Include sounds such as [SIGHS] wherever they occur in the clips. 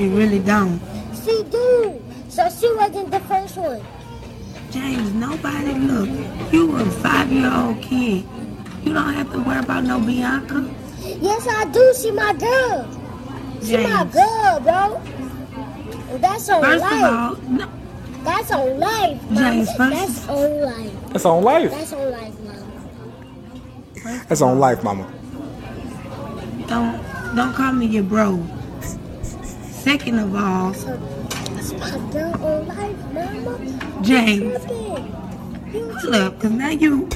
She really don't. She do. So she wasn't the first one. James, nobody look. You a five-year-old kid. You don't have to worry about no Bianca. Yes, I do. She my girl. She my girl, bro. That's on First of life. all, no, That's on life, mama. James, first- That's on life. That's on life. That's on life, mama. That's on life, mama. don't don't call me your bro. Second of all, So that's my girl on life, mama. James, Tripping. You hold up, cause now you.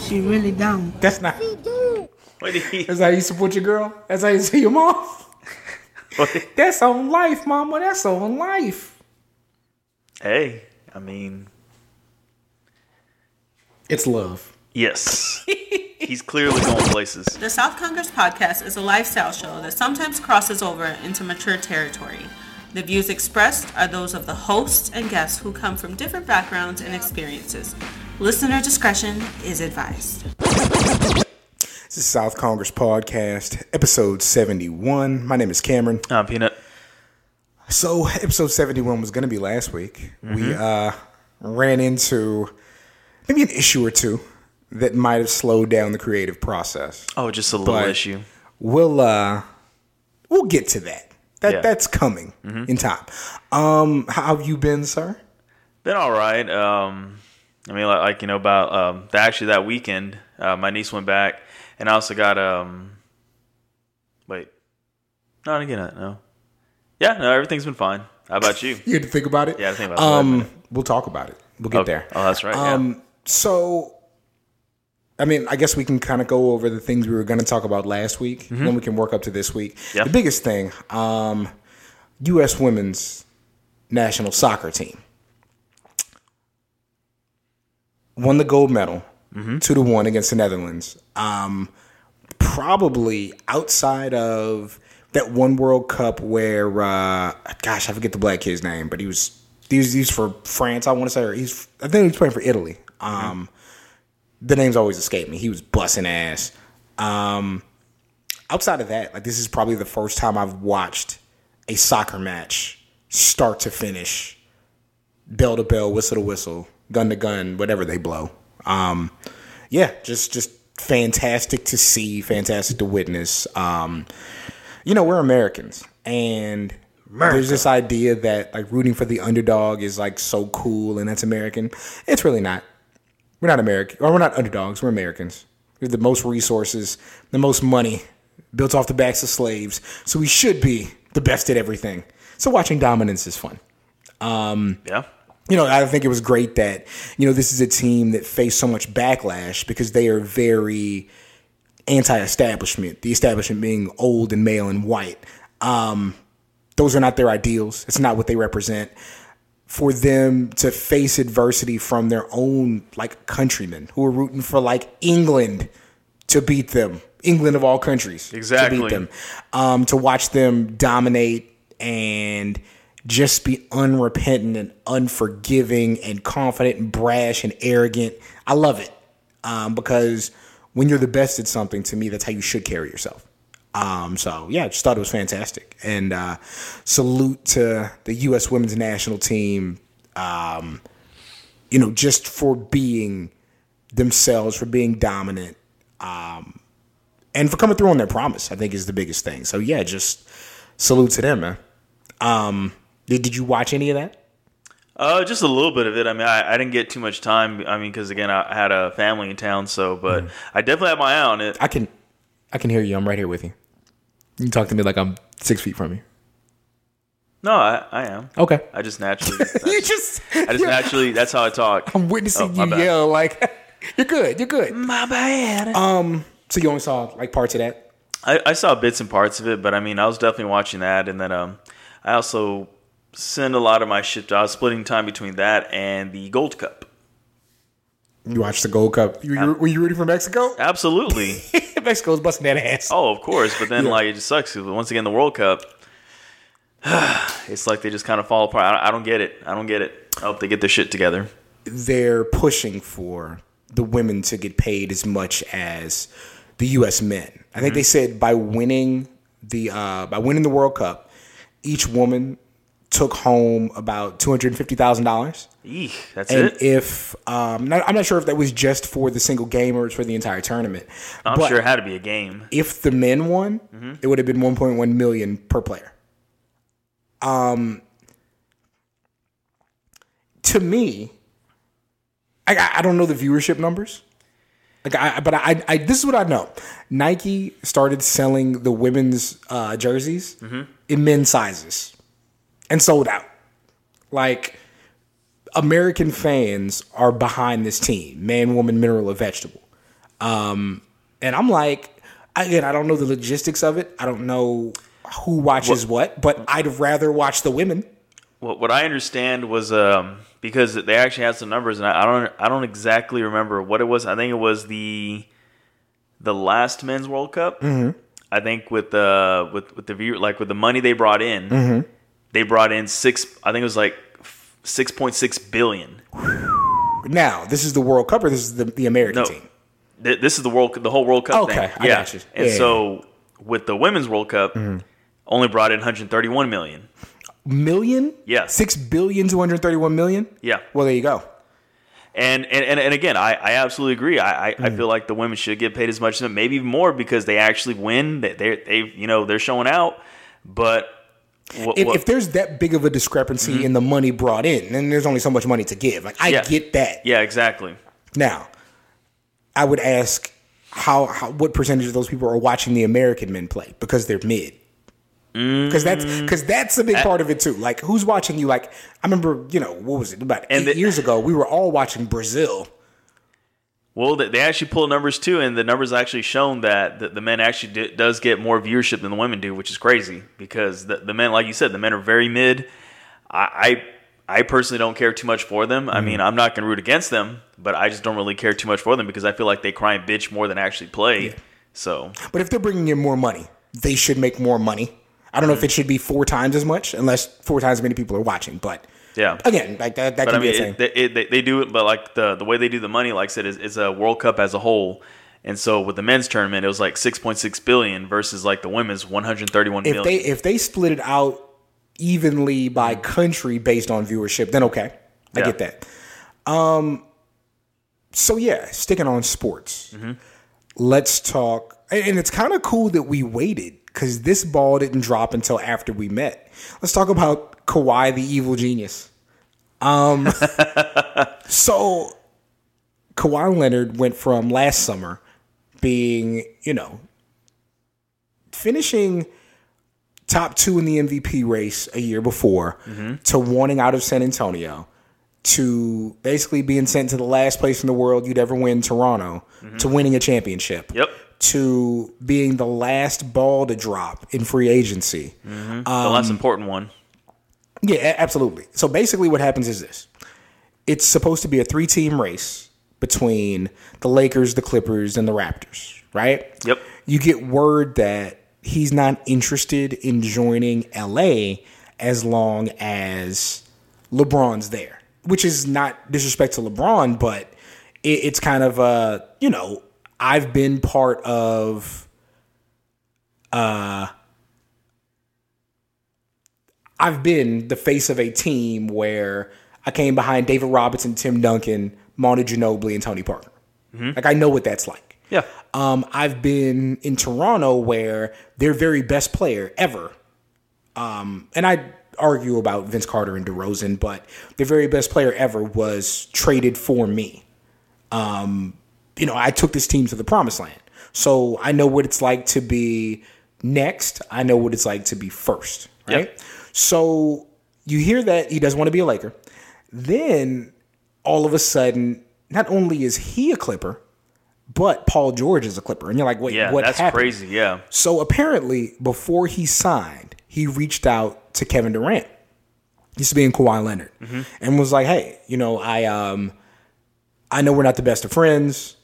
She really don't. That's not. she do. What did he? That's how you support your girl. That's how you see your mom. [LAUGHS] That's on life, mama. That's on life. Hey, I mean, It's love. yes. [LAUGHS] He's clearly going places. The South Congress podcast is a lifestyle show that sometimes crosses over into mature territory. The views expressed are those of the hosts and guests who come from different backgrounds and experiences. Listener discretion is advised. This is South Congress Podcast, episode 71. My name is Cameron. I'm Peanut. So, episode 71 was going to be last week. We uh, ran into maybe an issue or two that might have slowed down the creative process. Oh, just a little But- issue. We'll uh, we'll get to that. That Yeah. that's coming in time. Um, how have you been, sir? Been all right. Um, I mean, like, like you know, about um, the, actually that weekend, uh, my niece went back, and I also got um. Wait, no, again, no. Yeah, no, everything's been fine. How about you? [LAUGHS] You had to think about it. Yeah, I think about it. Um, we'll talk about it. We'll get Okay. there. Oh, that's right. yeah. Um, so, I mean, I guess we can kind of go over the things we were going to talk about last week, and then we can work up to this week. Yeah. The biggest thing, um, U.S. women's national soccer team won the gold medal, two to one against the Netherlands. Um, probably outside of that one World Cup where, uh, gosh, I forget the black kid's name, but he was he was, he was for France. I want to say, or he's I think he was playing for Italy. Um, The names always escape me. He was busting ass. Um, outside of that, like this is probably the first time I've watched a soccer match start to finish, bell to bell, whistle to whistle, gun to gun, whatever they blow. Um, yeah, just just fantastic to see, fantastic to witness. Um, you know, we're Americans, and there's this idea that like rooting for the underdog is like so cool, and that's American. It's really not. We're not American, or we're not underdogs. We're Americans. We have the most resources, the most money, built off the backs of slaves. So we should be the best at everything. So watching dominance is fun Um, yeah. you know, I think it was great that, you know, this is a team that faced so much backlash because they are very anti establishment, the establishment being old and male and white. Um, those are not their ideals. It's not what they represent. For them to face adversity from their own like countrymen who are rooting for like England to beat them, England of all countries, to beat them, um, to watch them dominate and just be unrepentant and unforgiving and confident and brash and arrogant. I love it um, because when you're the best at something, to me, that's how you should carry yourself. Um, so yeah, I just thought it was fantastic, and uh, salute to the U.S. Women's National Team. Um, you know, just for being themselves, for being dominant, um, and for coming through on their promise. I think is the biggest thing. So yeah, just salute to them, man. Um, did, did you watch any of that? Uh, just a little bit of it. I mean, I, I didn't get too much time. I mean, because again, I, had a family in town, so but I definitely had my eye on it. I can, I can hear you. I'm right here with you. You talk to me like I'm six feet from you. No, I, I am. Okay. I just naturally. [LAUGHS] you just, I just naturally. That's how I talk. I'm witnessing Oh, you bad. yell like, [LAUGHS] you're good, you're good. My bad. Um, so you only saw like parts of that. I, I saw bits and parts of it, but I mean, I was definitely watching that, and then um, I also send a lot of my shit. I was splitting time between that and the Gold Cup. You watched the Gold Cup. You, you, were you rooting for Mexico? Absolutely. [LAUGHS] [LAUGHS] Mexico's busting that ass. oh, of course. But then, Yeah. like, it just sucks. 'cause once again, the World Cup, [SIGHS] it's like they just kind of fall apart. I, I don't get it. I don't get it. I hope they get their shit together. they're pushing for the women to get paid as much as the U.S. men. I think they said by winning the uh, by winning the World Cup, each woman took home about two hundred fifty thousand dollars. That's And it. if um, not, I'm not sure if that was just for the single game or it's for the entire tournament. I'm but sure it had to be a game. if the men won, Mm-hmm. it would have been 1.1 million per player. Um, to me, I- I, I don't know the viewership numbers. Like I, but I, I, this is what I know. Nike started selling the women's uh, jerseys Mm-hmm. in men's sizes, and sold out. Like American fans are behind this team, man, woman, mineral, or vegetable. Um, and I'm like, again, I don't know the logistics of it. I don't know who watches what, but I'd rather watch the women. What what I understand was um, because they actually had some numbers, and I, I don't I don't exactly remember what it was. I think it was the the last men's World Cup. Mm-hmm. I think with the with with the view like with the money they brought in, Mm-hmm. They brought in six. I think it was like six point six billion. Now, this is the World Cup, or this is the, the American No, team. Th- this is the world the whole World Cup Okay, thing. I yeah, got you. and Yeah, Mm-hmm. so with the women's World Cup, only brought in 131 million. Million? Yeah. Six billion, two hundred thirty-one million? Yeah. Well, there you go. And and, and, and again, I, I absolutely agree. I, I, I Mm. feel like the women should get paid as much as them, maybe even more because they actually win. They they they you know they're showing out. But what, If, what- if there's that big of a discrepancy in the money brought in, then there's only so much money to give. Like, I Yeah. get that. yeah, exactly. Now, I would ask how, how what percentage of those people are watching the American men play because they're mid. Because that's Mm. because that's a big part of it too. Like, who's watching you? Like, I remember, you know, what was it about And eight the- years ago? We were all watching Brazil. Well, they they actually pull numbers too, and the numbers actually shown that the, the men actually d- does get more viewership than the women do, which is crazy because the, the men, like you said, the men are very mid. I I, I personally don't care too much for them. I Mm-hmm. mean, I'm not going to root against them, but I just don't really care too much for them because I feel like they cry and bitch more than actually play. So But if they're bringing in more money, they should make more money. I don't know Mm. if it should be four times as much, unless four times as many people are watching. But yeah. again, like that, that But I be mean, a thing. it, they, it, they, they do it, but like the the way they do the money, like I said, is, is a World Cup as a whole. And so with the men's tournament, it was like 6.6 billion versus like the women's 131 if million. they if they split it out evenly by country based on viewership, then okay, I Yeah. get that. Um, so yeah, sticking on sports, Mm-hmm. let's talk. And it's kind of cool that we waited because this ball didn't drop until after we met. Let's talk about Kawhi, the evil genius. Um, [LAUGHS] so Kawhi Leonard went from last summer being, you know, finishing top two in the MVP race a year before mm-hmm. to wanting out of San Antonio to basically being sent to the last place in the world you'd ever win, Toronto, mm-hmm. to winning a championship. Yep. To being the last ball to drop in free agency. Mm-hmm. the um, less important one. Yeah, absolutely. So basically, what happens is this: it's supposed to be a three-team race between the Lakers, the Clippers, and the Raptors. Right? Yep. You get word that he's not interested in joining LA as long as LeBron's there, which is not disrespect to LeBron, but it, it's kind of uh, you know, I've been part of I've been the face of a team where I came behind David Robinson, Tim Duncan, Monty Ginobili, and Tony Parker. Like I know what that's like. Yeah. Um, I've been in Toronto where their very best player ever, um, and I argue about Vince Carter and DeRozan, but their very best player ever was traded for me. Um, you know, I took this team to the promised land. So I know what it's like to be next. I know what it's like to be first, right? Yep. So you hear that he doesn't want to be a Laker. Then all of a sudden, not only is he a Clipper, but Paul George is a Clipper. And you're like, wait, Yeah, what that's happened? crazy. Yeah. So apparently, before he signed, he reached out to Kevin Durant, used to be in Kawhi Leonard, and was like, "Hey, you know, I um, I know we're not the best of friends.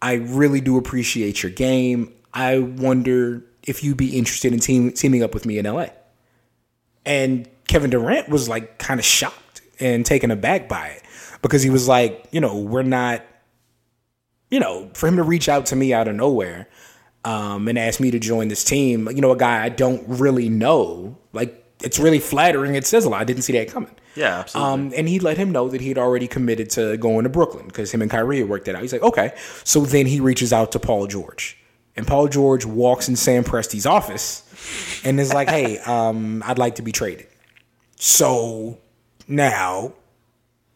I really do appreciate your game. I wonder if you'd be interested in team, teaming up with me in LA." And Kevin Durant was like kind of shocked and taken aback by it because he was like, you know, we're not, you know, for him to reach out to me out of nowhere, um, and ask me to join this team. You know, a guy I don't really know. Like it's really flattering. It says a lot. I didn't see that coming. Yeah, absolutely. Um, and he let him know that he'd already committed to going to Brooklyn because him and Kyrie had worked that out. He's like, okay. So then he reaches out to Paul George, and Paul George walks in Sam Presti's office and is like, hey, [LAUGHS] um, I'd like to be traded. So now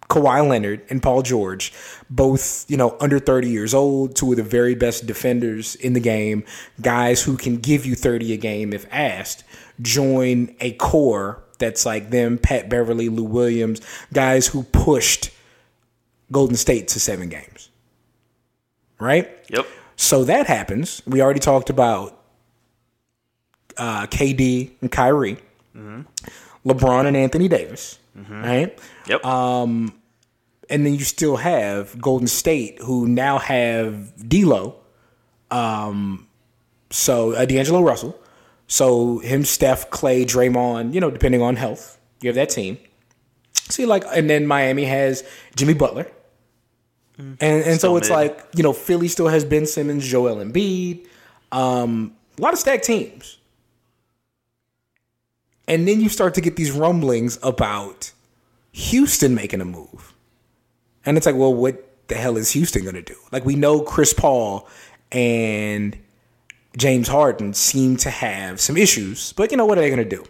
Kawhi Leonard and Paul George, both, you know, under 30 years old, two of the very best defenders in the game, guys who can give you 30 a game if asked, join a core that's like them, Pat Beverley, Lou Williams, guys who pushed Golden State to seven games. Right? yep. So that happens. We already talked about uh, KD and Kyrie, LeBron and Anthony Davis, right? Yep. Um, and then you still have Golden State, who now have D'Lo, um, so uh, D'Angelo Russell, so him, Steph, Klay, Draymond, you know, depending on health, you have that team. See, like, and then Miami has Jimmy Butler. And, and so it's mid. like, you know, Philly still has Ben Simmons, Joel Embiid, um, a lot of stacked teams. And then you start to get these rumblings about Houston making a move. And it's like, well, what the hell is Houston going to do? Like, we know Chris Paul and James Harden seem to have some issues, but you know, what are they going to do?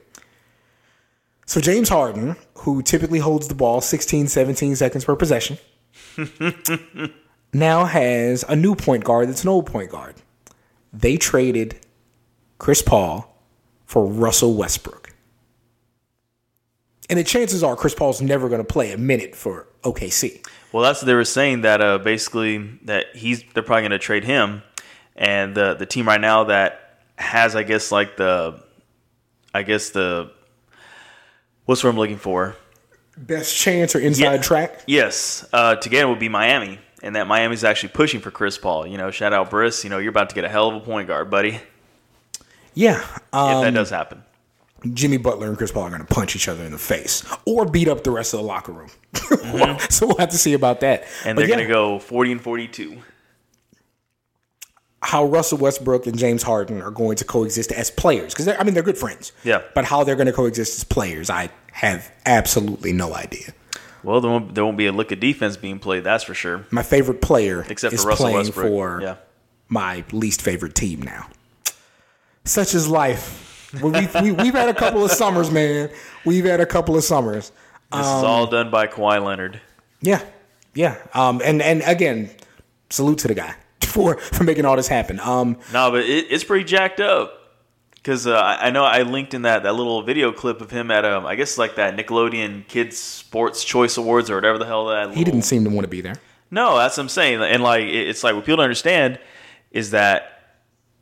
So, James Harden, who typically holds the ball 16, 17 seconds per possession, [LAUGHS] now has a new point guard that's an old point guard. They traded Chris Paul for Russell Westbrook. And the chances are Chris Paul's never going to play a minute for OKC. Well, that's what they were saying that uh, basically that he's they're probably going to trade him, and the the team right now that has I guess like the I guess the what's what I'm looking for. Best chance or inside Yeah. track? Yes, uh, him would be Miami, and that Miami's actually pushing for Chris Paul. You know, shout out Briss. You know, you're about to get a hell of a point guard, buddy. Yeah. If Um, that does happen. Jimmy Butler and Chris Paul are going to punch each other in the face or beat up the rest of the locker room. [LAUGHS] so we'll have to see about that. Mm-hmm. And But they're yeah, going to go 40 and 42. how Russell Westbrook and James Harden are going to coexist as players because I mean they're good friends. Yeah. But how they're going to coexist as players, I have absolutely no idea. Well, there won't, there won't be a lick of defense being played, that's for sure. My favorite player Except is for Russell playing Westbrook. for yeah. my least favorite team now. Such is life. we, we, we've had a couple of summers, man. We've had a couple of summers. This Um, is all done by Kawhi Leonard. Yeah, yeah. Um, and and again, salute to the guy [LAUGHS] for for making all this happen. Um, No, but it, it's pretty jacked up. Because uh, I know I linked in that, that little video clip of him at, um, I guess, like that Nickelodeon Kids Sports Choice Awards or whatever the hell that. he didn't seem to want to be there. No, that's what I'm saying. And like, it's like what people don't understand is that,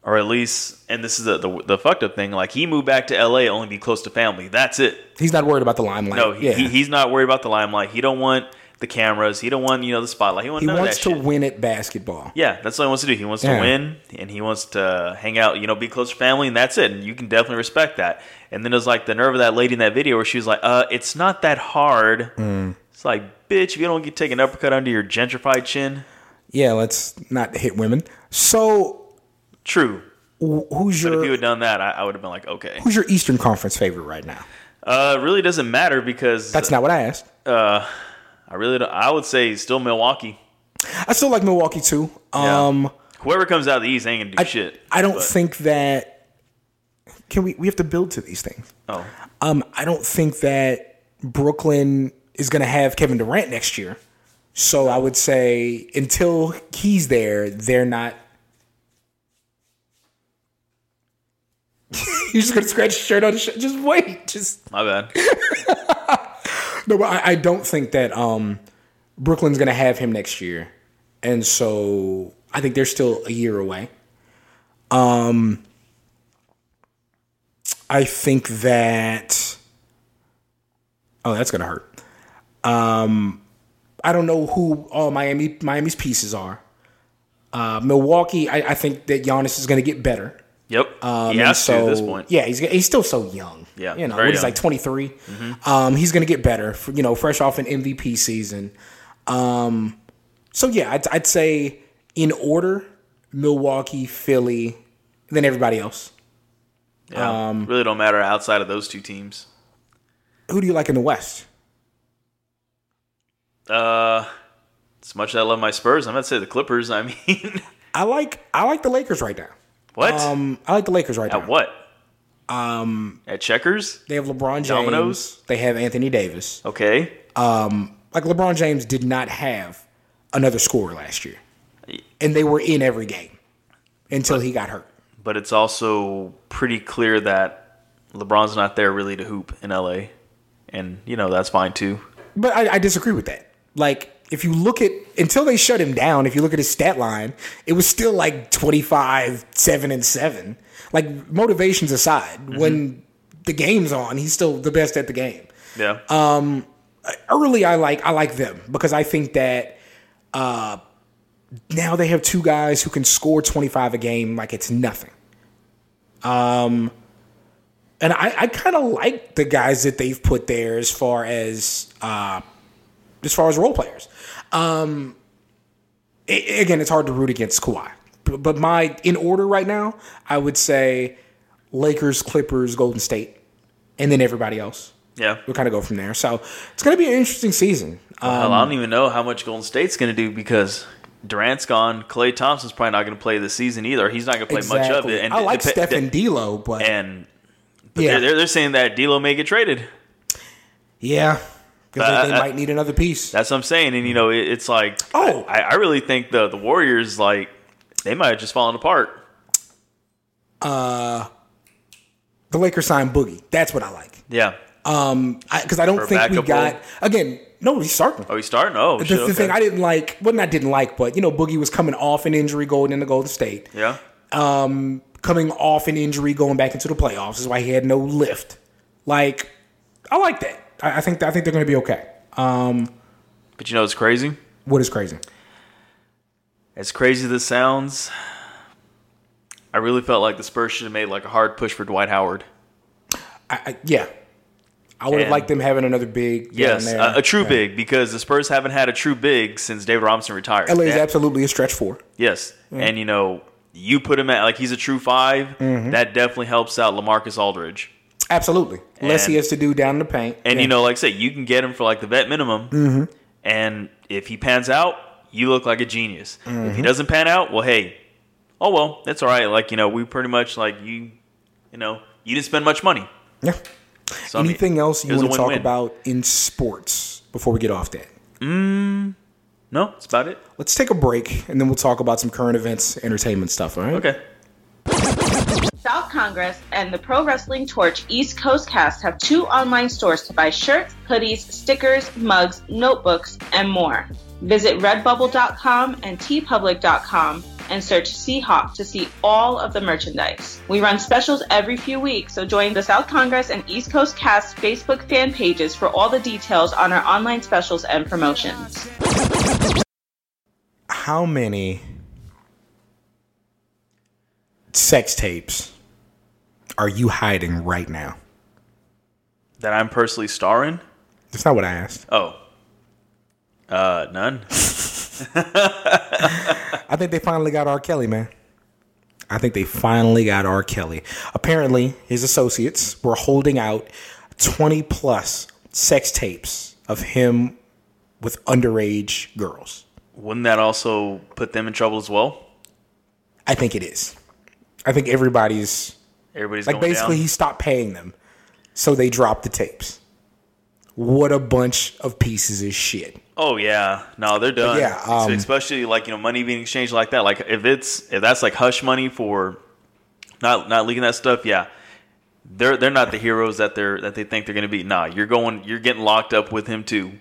or at least, and this is the, the the fucked up thing. Like, he moved back to L.A. only to be close to family. That's it. He's not worried about the limelight. No, he, yeah. he, he's not worried about the limelight. He don't want the cameras. He don't want you know the spotlight. He, want he wants to shit. win at basketball. Yeah, that's what he wants to do. He wants Yeah. to win, and he wants to hang out, you know, be close to family, and that's it. And you can definitely respect that. And then there's like the nerve of that lady in that video where she was like, "Uh, it's not that hard." Mm. It's like, bitch, if you don't get take an uppercut under your gentrified chin, Yeah, let's not hit women. So, true. wh- who's But if you had done that, I, I would have been like, okay. who's your Eastern Conference favorite right now? Uh, it really doesn't matter because That's not what I asked. uh, I really don't, I would say still Milwaukee. I still like Milwaukee too. Yeah. Um, Whoever comes out of the East ain't gonna do I, shit. I don't But- think that. Can we? We have to build to these things. Oh, Um, I don't think that Brooklyn is going to have Kevin Durant next year. So I would say until he's there, they're not. [LAUGHS] You're just to scratch your shirt on the shirt. Just wait. Just my bad. [LAUGHS] no, but I, I don't think that um, Brooklyn's going to have him next year, and so I think they're still a year away. Um, I think that. Oh, that's gonna hurt. Um, I don't know who all Miami Miami's pieces are. Uh, Milwaukee, I, I think that Giannis is going to get better. Yep. Um, and has to at this point. Yeah, he's he's still so young. Yeah, you know, very what he's. Mm-hmm. like 23. Um, he's going to get better. For, you know, fresh off an MVP season. Um, so yeah, I'd, I'd say in order: Milwaukee, Philly, then everybody else. Yeah, Um, really don't matter outside of those two teams. Who do you like in the West? Uh, as much as I love my Spurs, I'm gonna say the Clippers. I mean, I like I like the Lakers right now. What? Um, I like the Lakers right now. At now. what? Um, at checkers. They have LeBron James. Dominoes? They have Anthony Davis. Okay. Like LeBron James did not have another scorer last year, and they were in every game until he got hurt. but it's also pretty clear that LeBron's not there really to hoop in LA, and you know that's fine too. But I, I disagree with that. Like, if you look at until they shut him down, if you look at his stat line, it was still like 25, 7, and 7. Like, motivations aside, when the game's on, he's still the best at the game. Yeah. Um Early, I like I like them because I think that uh, now they have two guys who can score 25 a game like it's nothing. Um, and I, I kind of like the guys that they've put there as far as uh, as far as role players. Um, a- again, it's hard to root against Kawhi, but, but my in order right now, I would say Lakers, Clippers, Golden State, and then everybody else. yeah. We'll kind of go from there. So it's going to be an interesting season. Um, Hell, I don't even know how much Golden State's going to do because Durant's gone. Klay Thompson's probably not going to play this season either. He's not going to play much of it. And I like dep- Steph and D'Lo, but and but yeah, they're, they're they're saying that D'Lo may get traded. yeah, because they, they uh, might need another piece. That's what I'm saying. And you know, it, it's like Oh. I, I really think the the Warriors like they might have just fallen apart. Uh, the Lakers signed Boogie. That's what I like. Yeah. Um, because I, don't For think we got role? again. No, he's starting. Oh, he's starting. Oh, the, shit, the okay. thing I didn't like, well, not didn't like, but you know, Boogie was coming off an injury going into Golden State. yeah. Um, coming off an injury going back into the playoffs is why he had no lift. Like, I like that. I, I think I think they're going to be okay. Um, But you know, it's crazy. what is crazy? As crazy as this sounds, I really felt like the Spurs should have made like a hard push for Dwight Howard. I, I, yeah, I would have liked them having another big. Yes, there. a, a true Yeah. big because the Spurs haven't had a true big since David Robinson retired. LA is absolutely a stretch four. Yes, and you know, you put him at like he's a true 5 Mm-hmm. That definitely helps out LaMarcus Aldridge. Absolutely. Less he has to do down in the paint. And Yeah. you know, like I said, you can get him for like the vet minimum. Mm-hmm. And if he pans out, you look like a genius. If Mm-hmm. he doesn't pan out, well, hey, oh well, that's all right. Like you know, we pretty much like you, you know, you didn't spend much money. yeah. So, I mean, Anything else you want to talk about in sports before we get off that? Mm, No, that's about it. Let's take a break and then we'll talk about some current events, entertainment stuff. All right. Okay. South Congress and the Pro Wrestling Torch East Coast Cast have two online stores to buy shirts, hoodies, stickers, mugs, notebooks, and more. Visit redbubble.com and teepublic.com and search Seahawk to see all of the merchandise. We run specials every few weeks, so join the South Congress and East Coast Cast Facebook fan pages for all the details on our online specials and promotions. How many sex tapes are you hiding right now? That I'm personally starring. That's not what I asked. Oh. Uh, none. [LAUGHS] I think they finally got R. Kelly, man. I think they finally got R. Kelly. Apparently, his associates were holding out 20 plus sex tapes of him with underage girls. Wouldn't that also put them in trouble as well? I think it is. I think everybody's Everybody's like basically down. he stopped paying them. So they dropped the tapes. What a bunch of pieces of shit. Oh yeah, no, they're done. yeah, um, especially like you know money being exchanged like that. Like if it's if that's like hush money for not not leaking that stuff, yeah, they're they're not the heroes that they're that they think they're gonna be. Nah, you're going you're getting locked up with him too.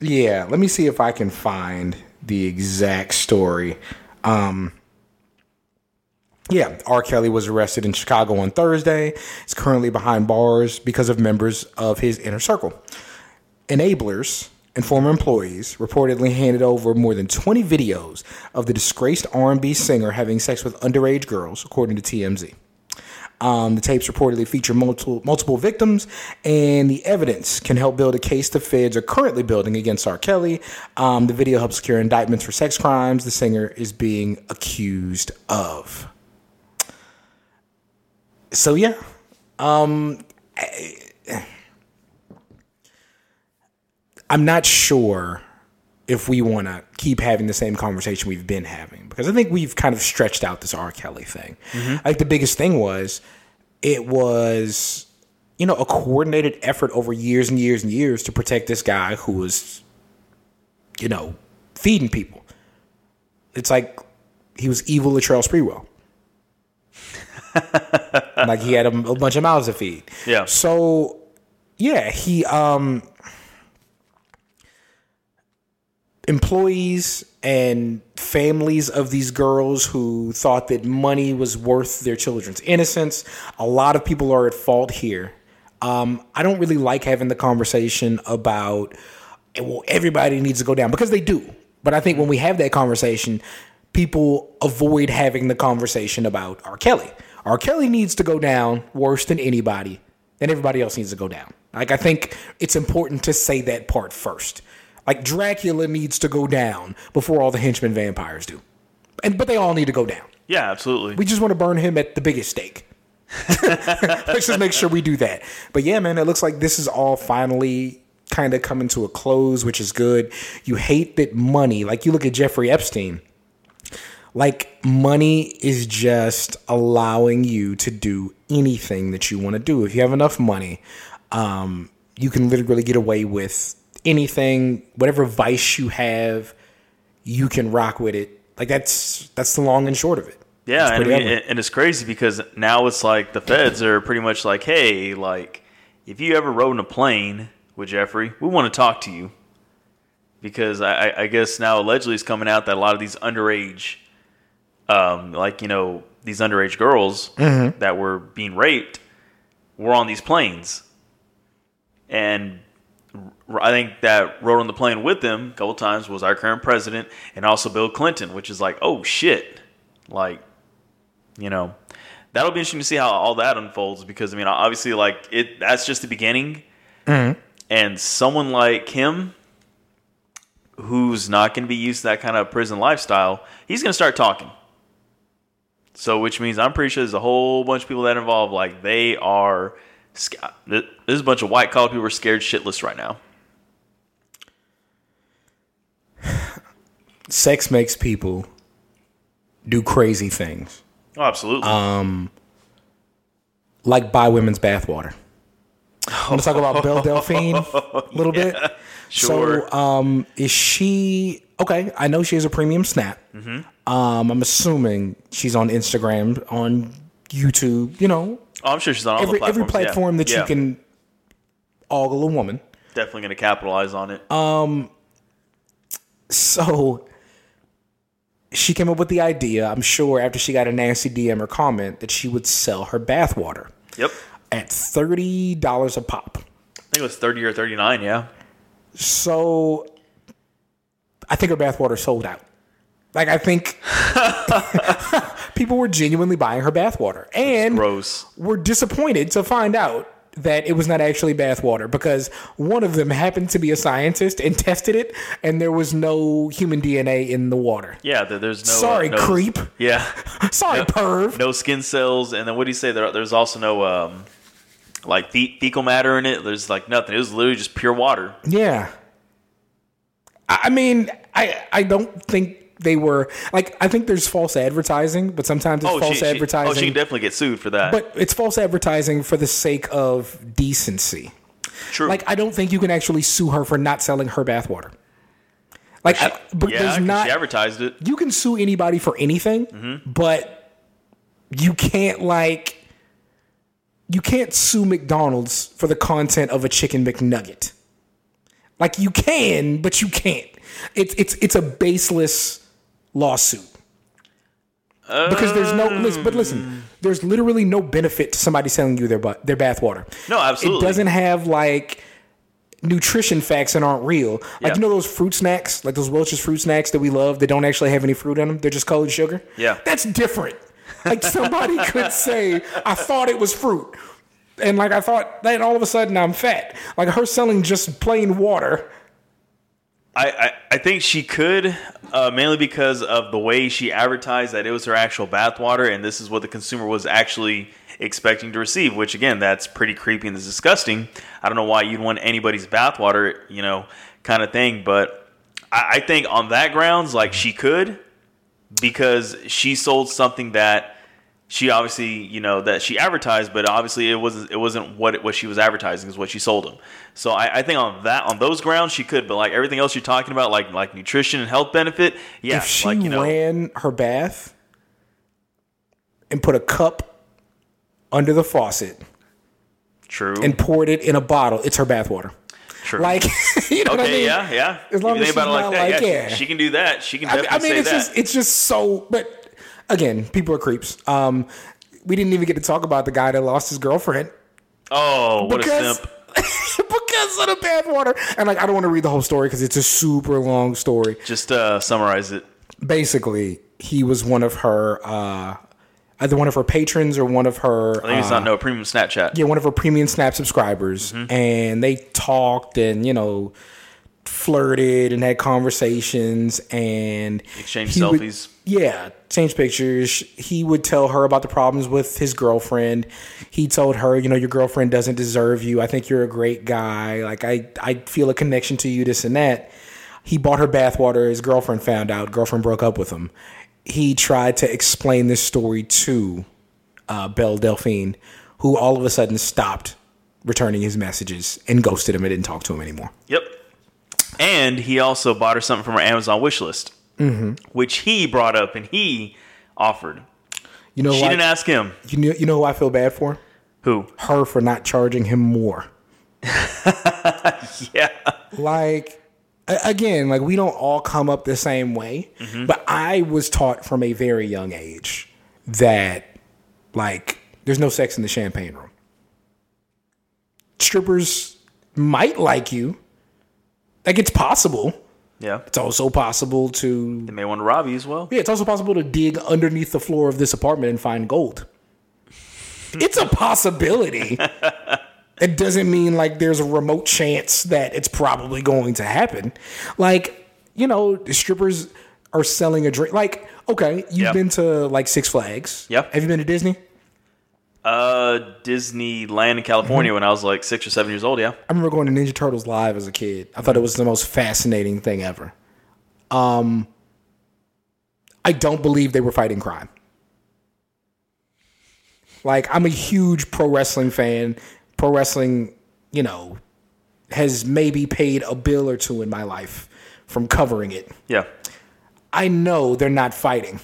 Yeah, let me see if I can find the exact story. Um, yeah, R. Kelly was arrested in Chicago on Thursday. He's currently behind bars because of members of his inner circle. Enablers and former employees reportedly handed over more than 20 videos of the disgraced R&B singer having sex with underage girls, according to TMZ. Um, the tapes reportedly feature multiple multiple victims, and the evidence can help build a case the feds are currently building against R. Kelly. Um, the video helps secure indictments for sex crimes the singer is being accused of. So yeah, um, I, I'm not sure if we want to keep having the same conversation we've been having because I think we've kind of stretched out this R. Kelly thing. Like the biggest thing was it was you know a coordinated effort over years and years and years to protect this guy who was you know feeding people. It's like he was evil Latrell Sprewell. [LAUGHS] like he had a, a bunch of mouths to feed. Yeah. So yeah, he um employees and families of these girls who thought that money was worth their children's innocence. A lot of people are at fault here. Um, I don't really like having the conversation about well, everybody needs to go down because they do. But I think when we have that conversation, people avoid having the conversation about R. Kelly. R. Kelly needs to go down worse than anybody, and everybody else needs to go down. Like I think it's important to say that part first. Like Dracula needs to go down before all the henchmen vampires do. And but they all need to go down. Yeah, absolutely. We just want to burn him at the biggest stake. [LAUGHS] Let's just make sure we do that. But yeah, man, it looks like this is all finally kind of coming to a close, which is good. You hate that money, like you look at Jeffrey Epstein, like money is just allowing you to do anything that you want to do. If you have enough money, um, you can literally get away with anything, whatever vice you have, you can rock with it. Like that's that's the long and short of it. Yeah, and, pretty I mean, and it's crazy because now it's like the feds are pretty much like, hey, like if you ever rode in a plane with Jeffrey, we want to talk to you because I, I- I guess now allegedly it's coming out that a lot of these underage, um, like you know these underage girls Mm-hmm. that were being raped, were on these planes, and I think that rode on the plane with them a couple times was our current president and also Bill Clinton, which is like, oh shit, like you know that'll be interesting to see how all that unfolds because i mean obviously like it that's just the beginning. And someone like him who's not going to be used to that kind of prison lifestyle he's going to start talking so which means i'm pretty sure there's a whole bunch of people that are involved like they are there's a bunch of white collar people who are scared shitless right now [SIGHS] Sex makes people do crazy things, oh absolutely like buy women's bathwater. I want to talk about Belle Delphine a little bit. [LAUGHS] sure. So, um, is she okay? I know she has a premium snap. Mm-hmm. Um, I'm assuming she's on Instagram, on YouTube. You know, oh, i'm sure she's on all every the every platforms, yeah. platform that Yeah. you can ogle a woman. definitely going to capitalize on it Um, So she came up with the idea, I'm sure, after she got a nasty DM or comment, that she would sell her bathwater yep at $30 a pop. I think it was 30 or 39, yeah. So I think her bathwater sold out. Like, I think [LAUGHS] people were genuinely buying her bathwater. And Gross. were disappointed to find out that it was not actually bathwater because one of them happened to be a scientist and [LAUGHS] tested it, and there was no human DNA in the water. Yeah, there, there's no. Sorry, no, creep. Yeah. [LAUGHS] Sorry, No- perv. No skin cells, and then what do you say? There, there's also no um, like fe- fecal matter in it. There's like nothing. It was literally just pure water. Yeah. I I mean, I I don't think they were like I think there's false advertising, but sometimes it's Oh, false she, she, advertising. oh, she can definitely get sued for that. but it's false advertising for the sake of decency. True. Like I don't think you can actually sue her for not selling her bathwater. Like, I, but yeah, there's not. she advertised it. you can sue anybody for anything, Mm-hmm. but you can't like you can't sue McDonald's for the content of a chicken McNugget. Like you can, but you can't. It's it's it's a baseless lawsuit. Because there's no listen, but listen, oh. there's literally no benefit to somebody selling you their butt their bathwater. No, absolutely. It doesn't have like nutrition facts that aren't real. Like Yeah. you know those fruit snacks, like those Welch's fruit snacks that we love that don't actually have any fruit in them. They're just colored sugar. Yeah. That's different. Like somebody [LAUGHS] could say, I thought it was fruit. And like I thought then all of a sudden I'm fat. Like her selling just plain water I, I, think she could, uh, mainly because of the way she advertised that it was her actual bathwater, and this is what the consumer was actually expecting to receive. Which again, that's pretty creepy and disgusting. I don't know why you'd want anybody's bathwater, you know, kind of thing. But I, I think on that grounds, like she could, because she sold something that she obviously you know that she advertised, but obviously it wasn't it wasn't what what she was advertising is what she sold them. So I, I think on that on those grounds she could, but like everything else you're talking about, like like nutrition and health benefit, yeah, if she like you know, ran her bath and put a cup under the faucet true, and poured it in a bottle, it's her bathwater. true. Like, [LAUGHS] you know what I mean? yeah, yeah. As long you as about it like not that, like, yeah, yeah. She, she can do that. She can I mean, definitely I mean, say it's that. just it's just so. But again, people are creeps. Um, we didn't even get to talk about the guy that lost his girlfriend oh, what a because simp! [LAUGHS] because of the bathwater. And like, I don't want to read the whole story because it's a super long story. Just uh, summarize it. Basically, he was one of her, uh, either one of her patrons or one of her. I think it's uh, not no premium Snapchat. yeah, one of her premium Snap subscribers, Mm-hmm. and they talked and you know flirted and had conversations and Exchange he would- selfies. yeah, change pictures. He would tell her about the problems with his girlfriend. He told her, you know, your girlfriend doesn't deserve you. I think you're a great guy. Like I, I feel a connection to you. This and that. He bought her bathwater. His girlfriend found out. Girlfriend broke up with him. He tried to explain this story to uh, Belle Delphine, who all of a sudden stopped returning his messages and ghosted him and didn't talk to him anymore. Yep. And he also bought her something from her Amazon wish list, mm-hmm. which he brought up and he offered. You know, She didn't ask him. you know, you know who I feel bad for? Who? Her for not charging him more. [LAUGHS] Yeah. like again like we don't all come up the same way but i was taught from a very young age that like there's no sex in the champagne room strippers might like you like it's possible Yeah. it's also possible to They may want to rob you as well. yeah it's also possible to dig underneath the floor of this apartment and find gold [LAUGHS] it's a possibility it doesn't mean like there's a remote chance that it's probably going to happen. Like, you know, the strippers are selling a drink. Like, okay, you've Yeah. been to like Six Flags. Yep. Have you been to Disney? Uh, Disneyland in California when I was like six or seven years old. Yeah. I remember going to Ninja Turtles live as a kid. I thought it was the most fascinating thing ever. Um, I don't believe they were fighting crime. Like, I'm a huge pro wrestling fan. Pro wrestling, you know, has maybe paid a bill or two in my life from covering it. Yeah. I know they're not fighting.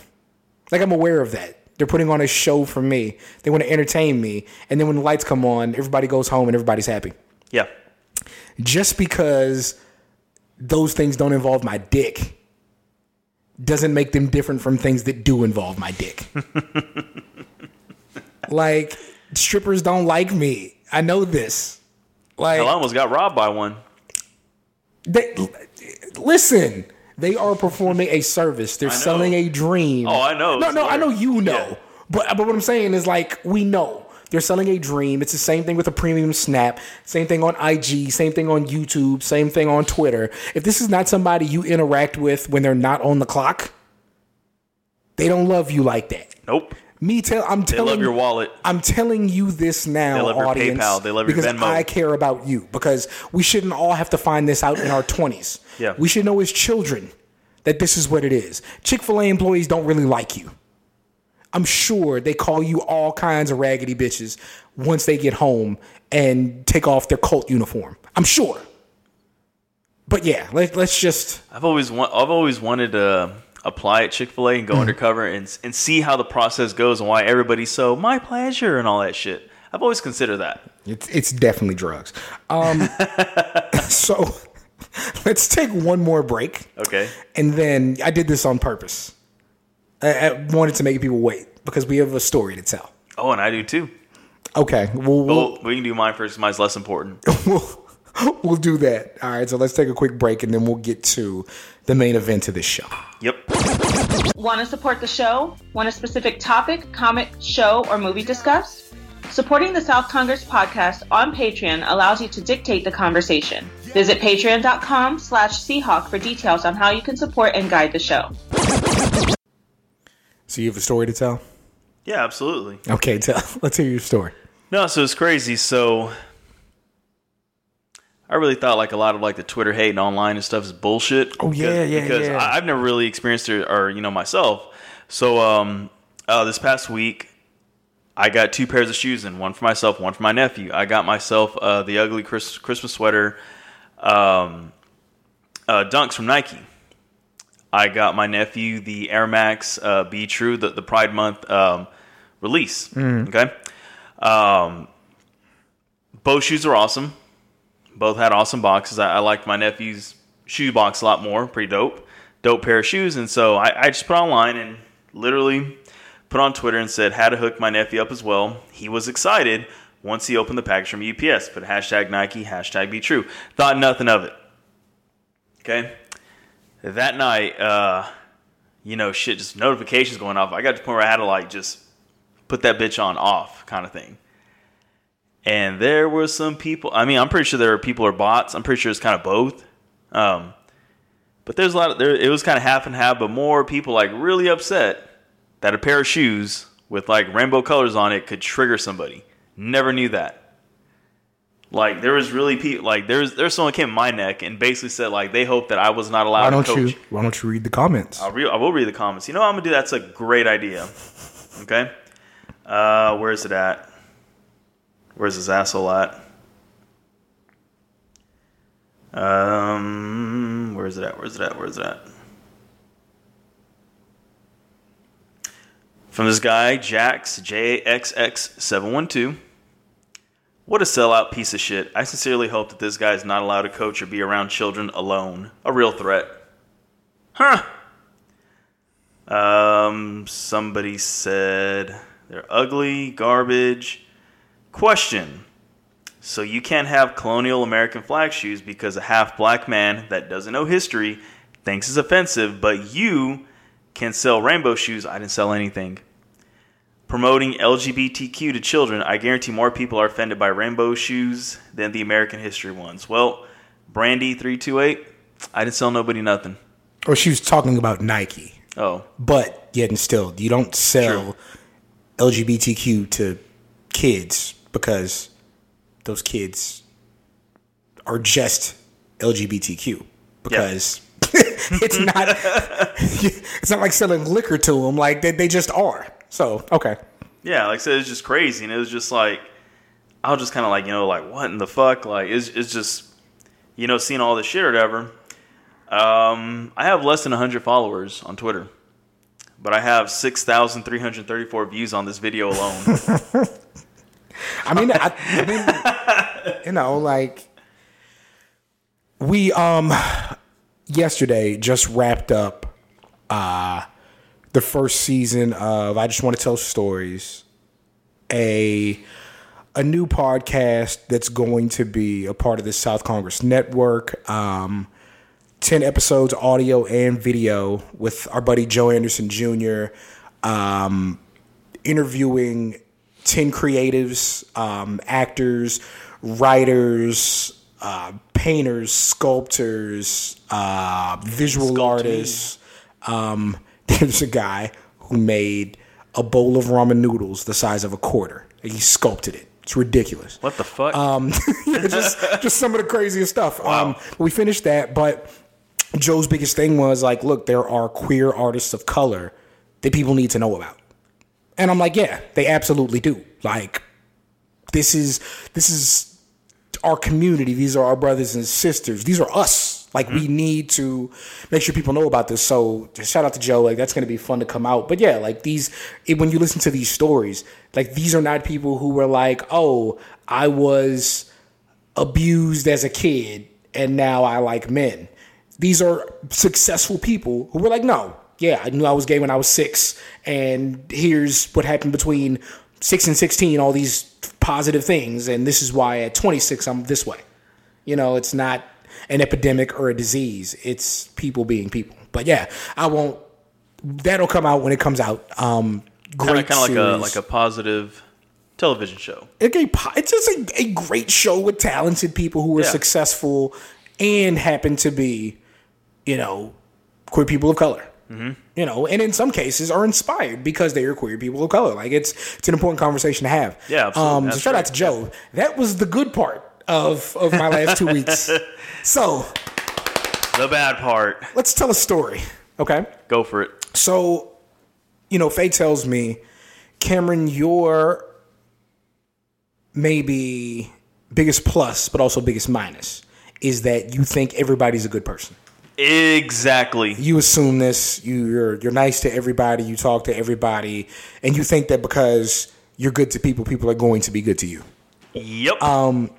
Like, I'm aware of that. They're putting on a show for me. They want to entertain me. And then when the lights come on, everybody goes home and everybody's happy Yeah. just because those things don't involve my dick doesn't make them different from things that do involve my dick. [LAUGHS] like strippers don't like me. I know this. Like I almost got robbed by one. they, listen, they are performing a service. They're [LAUGHS] selling a dream. Oh, I know. No, no, I know you know. Yeah. But but what I'm saying is like we know. They're selling a dream. It's the same thing with a premium snap. Same thing on IG. Same thing on YouTube. Same thing on Twitter. If this is not somebody you interact with when they're not on the clock, they don't love you like that. Nope. Me tell I'm They telling love your wallet. I'm telling you this now, They love your audience, PayPal. They love your because Venmo. I care about you. Because we shouldn't all have to find this out in our twenties. Yeah. we should know as children that this is what it is. Chick Fil A employees don't really like you. I'm sure they call you all kinds of raggedy bitches once they get home and take off their cult uniform. I'm sure. But yeah, let, let's just I've always want, I've always wanted to apply at Chick Fil A and go Mm-hmm. undercover and and see how the process goes and why everybody's so my pleasure and all that shit. I've always considered that. It's it's definitely drugs. Um, [LAUGHS] so let's take one more break, Okay. and then I did this on purpose. I, I wanted to make people wait because we have a story to tell. Oh, and I do too. Okay, we'll we'll, Well, we can do mine first. Mine's less important. we'll [LAUGHS] [LAUGHS] we'll do that. All right, so let's take a quick break, and then we'll get to the main event of this show. Yep. Want to support the show? Want a specific topic, comic, show, or movie discussed? Supporting the South Congress podcast on Patreon allows you to dictate the conversation. Visit patreon.com slash Seahawk for details on how you can support and guide the show. So you have a story to tell? Yeah, absolutely. Okay, tell. [LAUGHS] Let's hear your story. No, so it's crazy. So I really thought like a lot of like the Twitter hate and online and stuff is bullshit. Oh, yeah, because, yeah, Because yeah. I, I've never really experienced it or you know myself. So um, uh, this past week, I got two pairs of shoes and one for myself, one for my nephew. I got myself uh, the ugly Chris, Christmas sweater, um, uh, Dunks from Nike. I got my nephew the Air Max uh, Be True, the, the Pride Month um, release. Okay. Um, both shoes are awesome. Both had awesome boxes. I, I liked my nephew's shoe box a lot more. Pretty dope. Dope pair of shoes. And so I, I just put online and literally put on Twitter and said, how to hook my nephew up as well. He was excited once he opened the package from UPS. Put hashtag Nike, hashtag be true. Thought nothing of it. Okay. That night, uh, you know, shit, just notifications going off. I got to the point where I had to like just put that bitch on off kind of thing. And there were some people. I mean, I'm pretty sure there were people or bots. I'm pretty sure it's kind of both. Um, but there's a lot of there. It was kind of half and half, but more people like really upset that a pair of shoes with like rainbow colors on it could trigger somebody. Never knew that. Like there was really people like there's there's someone came my neck and basically said like they hope that I was not allowed Why don't to coach. you? Why don't you read the comments? I'll re- I will read the comments. You know what I'm gonna do? That's a great idea. Okay. Uh, where is it at? Where's this asshole at? Um, where is it at? Where is it at? Where is it at? From this guy, Jax JXX712. What a sellout piece of shit. I sincerely hope that this guy is not allowed to coach or be around children alone. A real threat. Huh. Um, somebody said they're ugly, garbage. Question. So you can't have colonial American flag shoes because a half black man that doesn't know history thinks it's offensive, but you can sell rainbow shoes. I didn't sell anything. Promoting LGBTQ to children, I guarantee more people are offended by rainbow shoes than the American history ones. Well, Brandy328, I didn't sell nobody nothing. Or she was talking about Nike, Oh, but yet and still, you don't sell LGBTQ to kids because those kids are just LGBTQ. Because [LAUGHS] it's not, [LAUGHS] it's not like selling liquor to them. Like they, they just are. So okay, Yeah, like I said, it's just crazy, and it was just like I was just kind of like, you know, like what in the fuck? Like it's it's just you know seeing all this shit or whatever. Um, I have less than hundred followers on Twitter, but I have six thousand three hundred thirty-four views on this video alone. [LAUGHS] I mean, I, I mean, you know, like we um yesterday just wrapped up uh the first season of I just want to tell stories, a a new podcast that's going to be a part of the South Congress Network. Um, 10 episodes, audio and video, with our buddy Joe Anderson Jr. Um, interviewing 10 creatives, um, actors, writers, uh, painters, sculptors, uh, visual Sculpting. artists. Um, [LAUGHS] there's a guy who made a bowl of ramen noodles the size of a quarter. He sculpted it. It's ridiculous. what the fuck? Um, [LAUGHS] just just some of the craziest stuff. Um, we finished that, but Joe's biggest thing was like, look, there are queer artists of color that people need to know about, and I'm like, yeah, they absolutely do. Like, this is this is our community. These are our brothers and sisters. These are us. Like, we mm-hmm. need to make sure people know about this. So, just shout out to Joe. Like, that's to be fun to come out. But yeah, like these, it, when you listen to these stories, like these are not people who were like, oh, I was abused as a kid and now I like men. These are successful people who were like, no, yeah, I knew I was gay when I was six, and here's what happened between six and 16, all these positive things, and this is why at 26 I'm this way. You know, it's not an epidemic or a disease, it's people being people. But yeah, I won't, that'll come out when it comes out. Um, great kind of like a like a positive television show. It gave it's just a, a great show with talented people who are Yeah. successful and happen to be, you know, queer people of color. Mm-hmm. You know, and in some cases are inspired because they are queer people of color. Like it's it's an important conversation to have. Yeah, absolutely. Um, so shout out to Joe. That was the good part of of my last two weeks. [LAUGHS] So The bad part. let's tell a story. Okay. Go for it. So, you know, Faye tells me, Cameron, your maybe biggest plus, but also biggest minus, is that you think everybody's a good person. Exactly. You assume this. You, you're you're nice to everybody. You talk to everybody, and you think that because you're good to people, people are going to be good to you. Yep. Um.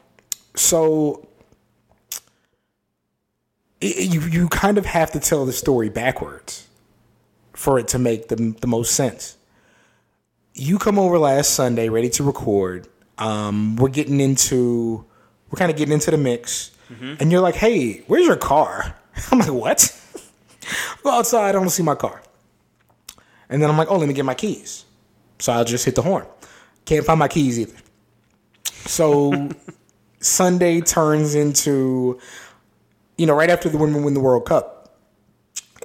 So it, you you kind of have to tell the story backwards for it to make the the most sense. You come over last Sunday, ready to record. Um, we're getting into we're kind of getting into the mix, and you're like, "Hey, where's your car?" [LAUGHS] I'm like, "What?" [LAUGHS] Go outside. I don't see my car, and then I'm like, "Oh, let me get my keys." So I'll just hit the horn. Can't find my keys either. So [LAUGHS] Sunday turns into, you know, right after the women win the World Cup.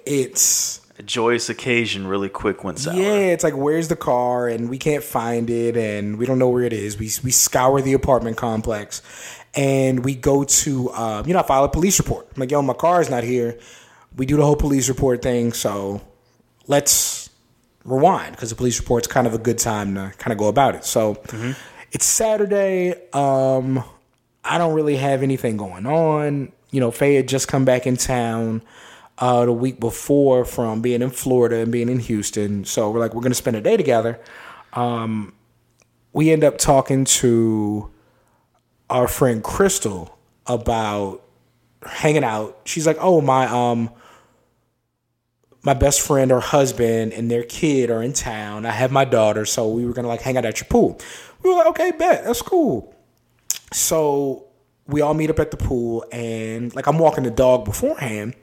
It's A joyous occasion really quick sour. yeah, it's like where's the car, and we can't find it, and we don't know where it is. We we scour the apartment complex, and we go to, uh, you know, I file a police report. I'm like, yo, my car is not here. We do the whole police report thing, so let's rewind because the police report's kind of a good time to kind of go about it. So it's Saturday. Um, I don't really have anything going on. You know, Faye had just come back in town uh, the week before from being in Florida and being in Houston. So we're like, we're going to spend a day together. Um, we end up talking to our friend Crystal about hanging out. She's like, oh, my, um, my best friend, her husband, and their kid are in town. I have my daughter, so we were gonna like hang out at your pool. We were like, okay, bet, that's cool. So we all meet up at the pool, and like I'm walking the dog beforehand,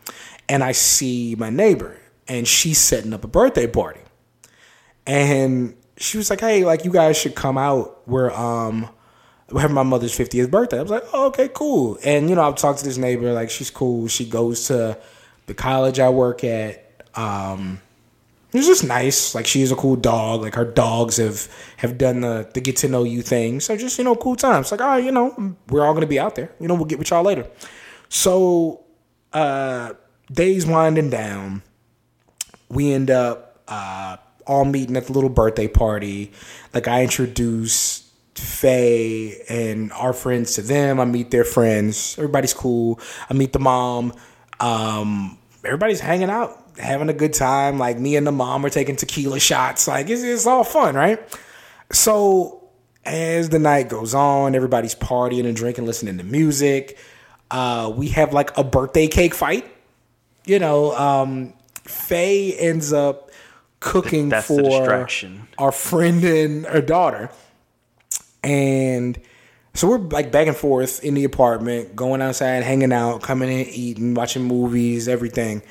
and I see my neighbor, and she's setting up a birthday party, and she was like, hey, like you guys should come out. We're um having my mother's 50th birthday. I was like, oh, okay, cool. And you know, I've talked to this neighbor, like she's cool. She goes to the college I work at. Um, it was just nice. Like she's a cool dog. Like her dogs have have done the the get to know you thing. So just you know, cool times. Like all right, you know, we're all gonna be out there. You know, we'll get with y'all later. So uh, days winding down. We end up uh, all meeting at the little birthday party. Like I introduce Faye and our friends to them. I meet their friends. Everybody's cool. I meet the mom. Um, everybody's hanging out, having a good time. Like me and the mom are taking tequila shots. Like it's, it's all fun, right? So as the night goes on, everybody's partying and drinking, listening to music. Uh, we have like a birthday cake fight. You know, um, Faye ends up cooking That's for our friend and her daughter. And so we're like back and forth in the apartment, going outside, hanging out, coming in, eating, watching movies, everything.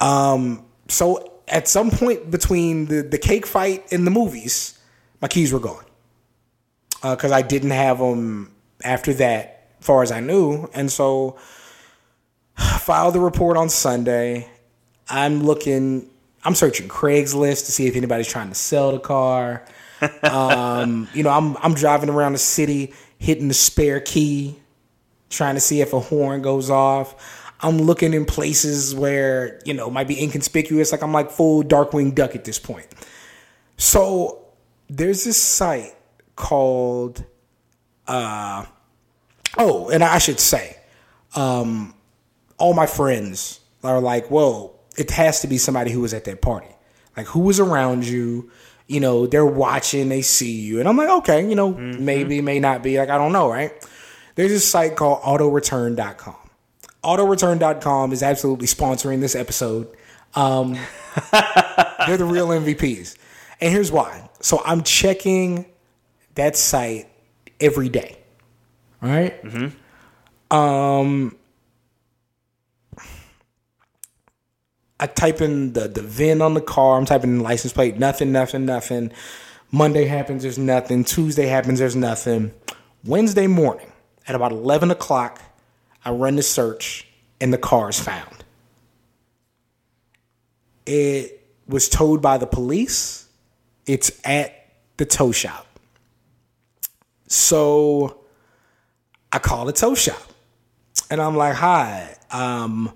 Um, so at some point between the, the cake fight and the movies, my keys were gone. Because I didn't have them after that, far as I knew. And so [SIGHS] filed the report on Sunday. I'm looking, I'm searching Craigslist to see if anybody's trying to sell the car. Um, you know, I'm I'm driving around the city, hitting the spare key, trying to see if a horn goes off. I'm looking in places where you know might be inconspicuous. Like I'm like full Darkwing Duck at this point. So there's this site called, uh, oh, and I should say, um, all my friends are like, well, it has to be somebody who was at that party. Like who was around you? You know, they're watching, they see you. And I'm like, okay, you know, maybe, may not be. Like, I don't know, right? There's this site called autoreturn.com. Autoreturn.com is absolutely sponsoring this episode. Um, [LAUGHS] they're the real MVPs. And here's why. So I'm checking that site every day. All right? Um, I type in the, the VIN on the car. I'm typing in license plate. Nothing, nothing, nothing. Monday happens, there's nothing. Tuesday happens, there's nothing. Wednesday morning at about 11 o'clock, I run the search and the car is found. It was towed by the police. It's at the tow shop. So I call the tow shop and I'm like, hi, um,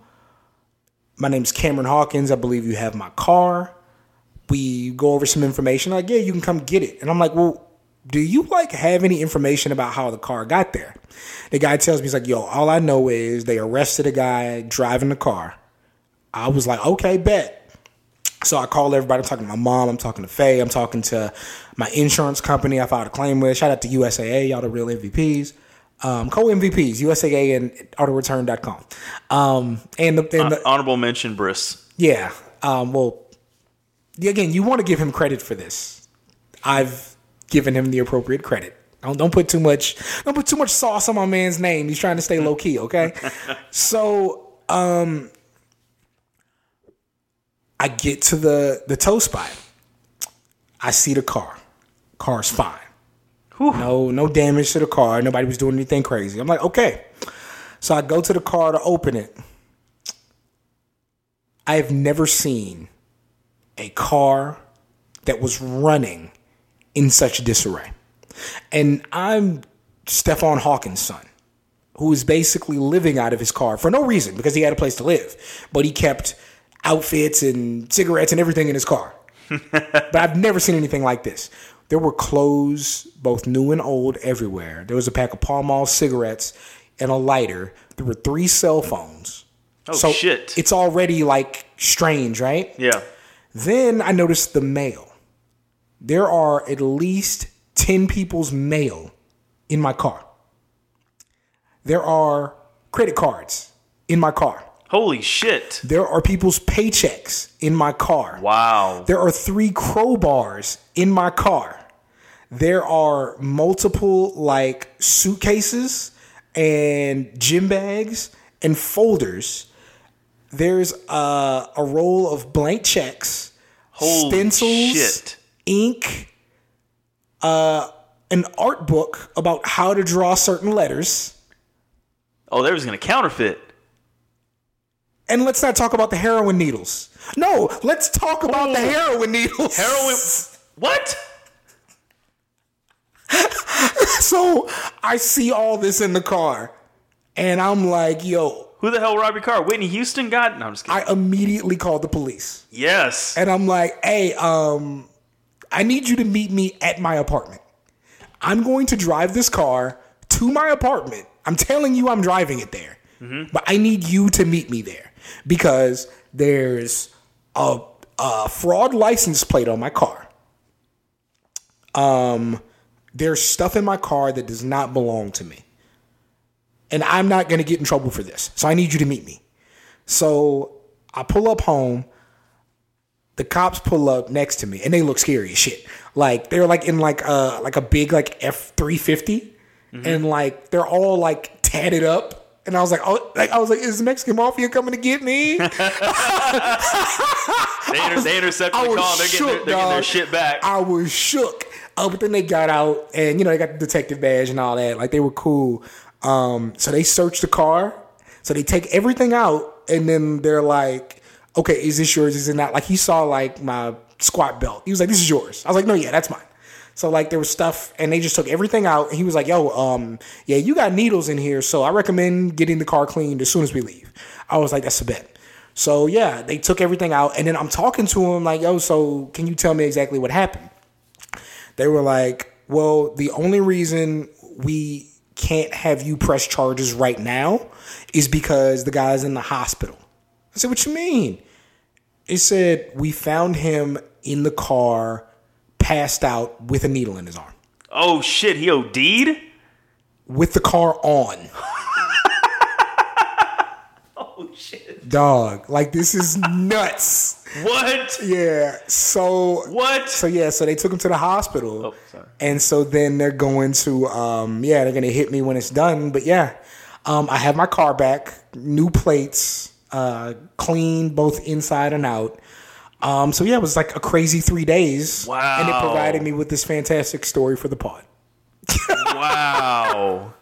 my name's Cameron Hawkins. I believe you have my car. We go over some information. Like, yeah, you can come get it. And I'm like, well, do you like have any information about how the car got there? The guy tells me, he's like, yo, all I know is they arrested a guy driving the car. I was like, okay, bet. So I call everybody. I'm talking to my mom. I'm talking to Faye. I'm talking to my insurance company I filed a claim with. Shout out to USAA, y'all the real MVPs. Um, co-MVPs, USAA and autoreturn.com. Um, and the, and the, Honorable mention, Briss. yeah. Um, well, again, you want to give him credit for this. I've given him the appropriate credit. Don't, don't put too much. Don't put too much sauce on my man's name. He's trying to stay low key. Okay. [LAUGHS] so, um, I get to the the tow spot. I see the car. Car's fine. No, no damage to the car. Nobody was doing anything crazy. I'm like, okay. So I go to the car to open it. I have never seen a car that was running in such disarray. And I'm Stefan Hawkins' son, who is basically living out of his car for no reason because he had a place to live. But he kept outfits and cigarettes and everything in his car. [LAUGHS] but I've never seen anything like this. There were clothes, both new and old, everywhere. There was a pack of Pall Mall cigarettes and a lighter. There were three cell phones. Oh, shit. It's already like strange, right? Yeah. Then I noticed the mail. There are at least 10 people's mail in my car. There are credit cards in my car. Holy shit. There are people's paychecks in my car. Wow. There are three crowbars in my car. There are multiple like suitcases and gym bags and folders. There's a, a roll of blank checks, Holy stencils, shit. ink, uh, an art book about how to draw certain letters. Oh, they was gonna counterfeit. And let's not talk about the heroin needles. No, let's talk about the heroin needles. Heroin. What? [LAUGHS] So I see all this in the car, and I'm like, yo, Who the hell robbed your car? Whitney Houston got? No, I'm just kidding. I immediately called the police. yes. And I'm like, hey, um, I need you to meet me at my apartment. I'm going to drive this car to my apartment. I'm telling you, I'm driving it there. But I need you to meet me there because there's a, a fraud license plate on my car. Um, there's stuff in my car that does not belong to me. And I'm not going to get in trouble for this. So I need you to meet me. So I pull up home the cops pull up next to me and they look scary as shit. Like they're like in like a like a big like F three fifty, mm-hmm. and like they're all like tatted up. And I was like, oh, like I was like, is the Mexican mafia coming to get me? [LAUGHS] [LAUGHS] They, inter- they intercepted I the was call. They're getting, their, they're getting their shit back. I was shook. Uh, but then they got out and you know they got the detective badge and all that. Like they were cool. Um, so they searched the car. So they take everything out and then they're like, okay, is this yours? Is it not? Like he saw like my squat belt. He was like, this is yours. I was like, no, yeah, that's mine. So like there was stuff and they just took everything out and he was like, yo, um, yeah, you got needles in here, so I recommend getting the car cleaned as soon as we leave. I was like, that's a bet. So yeah, they took everything out and then I'm talking to him like, yo, so can you tell me exactly what happened? They were like, well, the only reason we can't have you press charges right now is because the guy's in the hospital. I said, what you mean? It said, we found him in the car, passed out with a needle in his arm, Oh shit, he OD'd? with the car on. [LAUGHS] Oh shit. Dog, like this is nuts. What? Yeah. So What? So yeah, so they took him to the hospital. Oh, sorry. And so then they're going to um yeah, they're gonna hit me when it's done. But yeah. Um I have my car back, new plates, uh clean both inside and out. Um, so yeah, it was like a crazy three days. Wow. And it provided me with this fantastic story for the pod. [LAUGHS] Wow.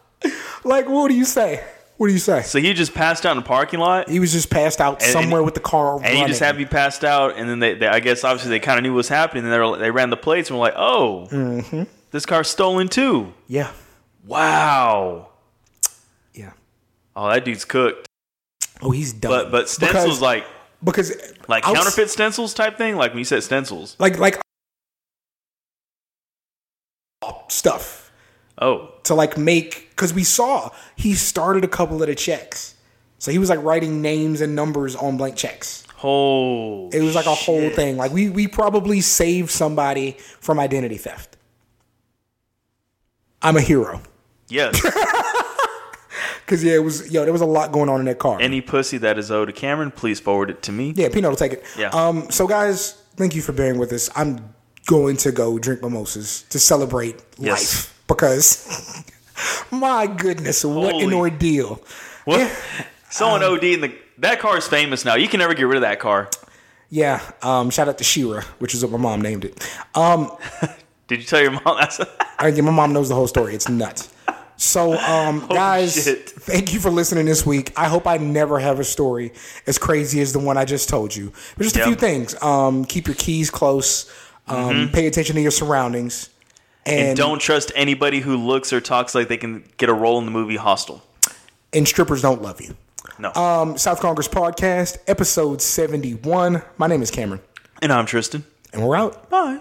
Like, what do you say? What do you say? so he just passed out in the parking lot, He was just passed out And- somewhere with the car and running. he just had to be passed out, and then they, they I guess obviously they kind of knew what was happening, and they were, they ran the plates and were like, oh, Mm-hmm. this car's stolen too. yeah, Wow. yeah. Oh, that dude's cooked. Oh, he's done. But but stencils Because- like because like counterfeit stencils type thing. Like when you said stencils. like like stuff Oh, to like make because we saw he started a couple of the checks, so he was like writing names and numbers on blank checks. oh. It was like a whole thing. Like we we probably saved somebody from identity theft. I'm a hero Yes. [LAUGHS] because yeah, it was yo. There was a lot going on in that car. Any pussy that is owed to Cameron, please forward it to me. yeah, Pino will take it. Yeah. Um. So guys, thank you for bearing with us. I'm going to go drink mimosas to celebrate Yes. life because [LAUGHS] my goodness, what an ordeal. What? Yeah. Someone OD in the that car is famous now. You can never get rid of that car. Yeah. Um. Shout out to Shira, which is what my mom named it. Um. [LAUGHS] Did you tell your mom [LAUGHS] that's I, yeah, my mom knows the whole story. It's nuts. So, um, guys, shit. thank you for listening this week. I hope I never have a story as crazy as the one I just told you. But just a Yep. few things. Um, keep your keys close. Um, Pay attention to your surroundings. And, and don't trust anybody who looks or talks like they can get a role in the movie Hostel. and strippers don't love you. No. Um, South Congress Podcast, episode 71. My name is Cameron, and I'm Tristan. and we're out. Bye.